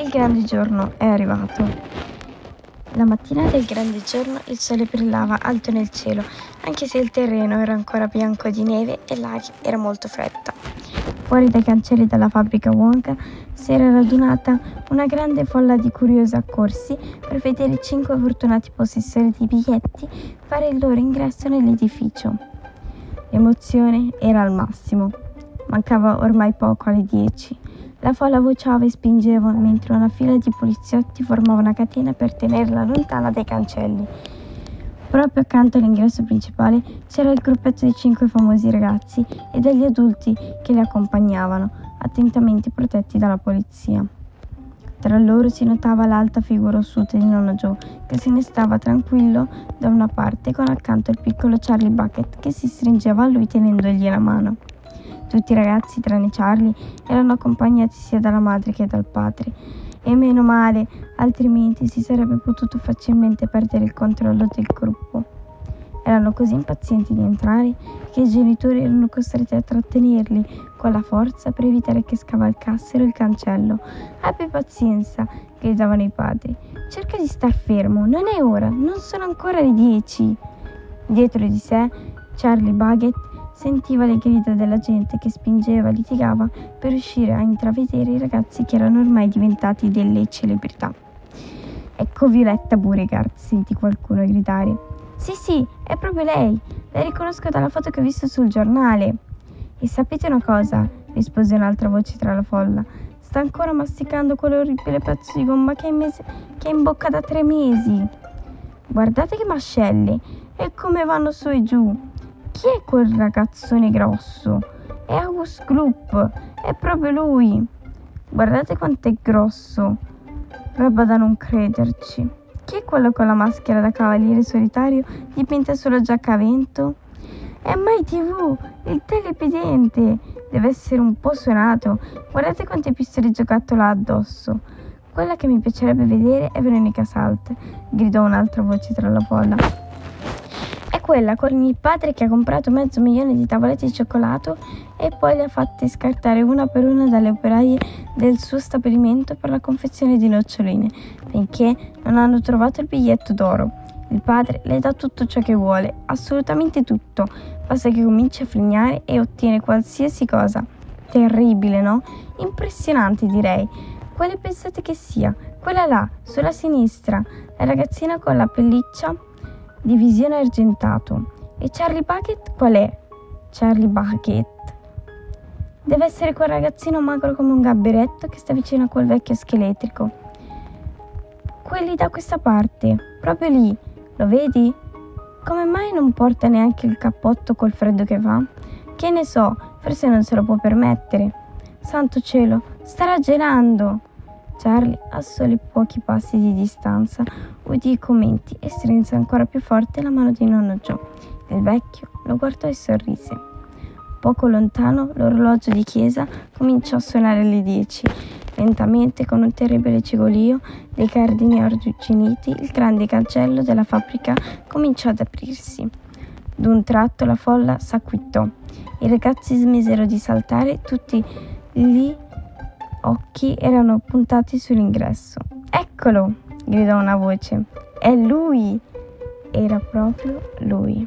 Il grande giorno è arrivato. La mattina del grande giorno il sole brillava alto nel cielo, anche se il terreno era ancora bianco di neve e l'aria era molto fredda. Fuori dai cancelli della fabbrica Wonka si era radunata una grande folla di curiosi accorsi per vedere i cinque fortunati possessori di biglietti fare il loro ingresso nell'edificio. L'emozione era al massimo. Mancava ormai poco alle dieci. La folla vociava e spingeva mentre una fila di poliziotti formava una catena per tenerla lontana dai cancelli. Proprio accanto all'ingresso principale c'era il gruppetto di cinque famosi ragazzi e degli adulti che li accompagnavano, attentamente protetti dalla polizia. Tra loro si notava l'alta figura ossuta di nonno Joe, che se ne stava tranquillo da una parte con accanto il piccolo Charlie Bucket che si stringeva a lui tenendogli la mano. Tutti i ragazzi, tranne Charlie, erano accompagnati sia dalla madre che dal padre. E meno male, altrimenti si sarebbe potuto facilmente perdere il controllo del gruppo. Erano così impazienti di entrare che i genitori erano costretti a trattenerli con la forza per evitare che scavalcassero il cancello. Abbi pazienza, gridavano i padri. Cerca di star fermo, non è ora, non sono ancora le dieci. Dietro di sé, Charlie Bucket sentiva le grida della gente che spingeva litigava per riuscire a intravedere i ragazzi che erano ormai diventati delle celebrità. Ecco Violetta Beauregard, sentì qualcuno gridare. Sì, sì, è proprio lei. La riconosco dalla foto che ho visto sul giornale. E sapete una cosa? rispose un'altra voce tra la folla. Sta ancora masticando quell'orribile pezzo di gomma che è, mese, che è in bocca da tre mesi. Guardate che mascelle e come vanno su e giù. Chi è quel ragazzone grosso? È August Gloop, è proprio lui. Guardate quanto è grosso. Roba da non crederci. Chi è quello con la maschera da cavaliere solitario dipinta sulla giacca a vento? È Mai TV, il telepedente. Deve essere un po' suonato. Guardate quante pistole giocattolo ha addosso. Quella che mi piacerebbe vedere è Veronica Salt, gridò un'altra voce tra la folla quella con il padre che ha comprato mezzo milione di tavolette di cioccolato e poi le ha fatte scartare una per una dalle operaie del suo stabilimento per la confezione di noccioline, finché non hanno trovato il biglietto d'oro. Il padre le dà tutto ciò che vuole, assolutamente tutto, basta che cominci a frignare e ottiene qualsiasi cosa. Terribile, no? Impressionante direi. Quale pensate che sia? Quella là, sulla sinistra, la ragazzina con la pelliccia divisione argentato. E Charlie Bucket qual è? Charlie Bucket. Deve essere quel ragazzino magro come un gabberetto che sta vicino a quel vecchio scheletrico. Quelli da questa parte, proprio lì, lo vedi? Come mai non porta neanche il cappotto col freddo che fa? Che ne so, forse non se lo può permettere. Santo cielo, starà gelando! Charlie, a soli pochi passi di distanza, udì i commenti e strinse ancora più forte la mano di nonno Joe. Il vecchio lo guardò e sorrise. Poco lontano l'orologio di chiesa cominciò a suonare le dieci. Lentamente, con un terribile cigolio dei cardini arrugginiti, il grande cancello della fabbrica cominciò ad aprirsi. D'un tratto la folla s'acquittò. I ragazzi smisero di saltare, tutti lì occhi erano puntati sull'ingresso. Eccolo! gridò una voce. È lui! Era proprio lui.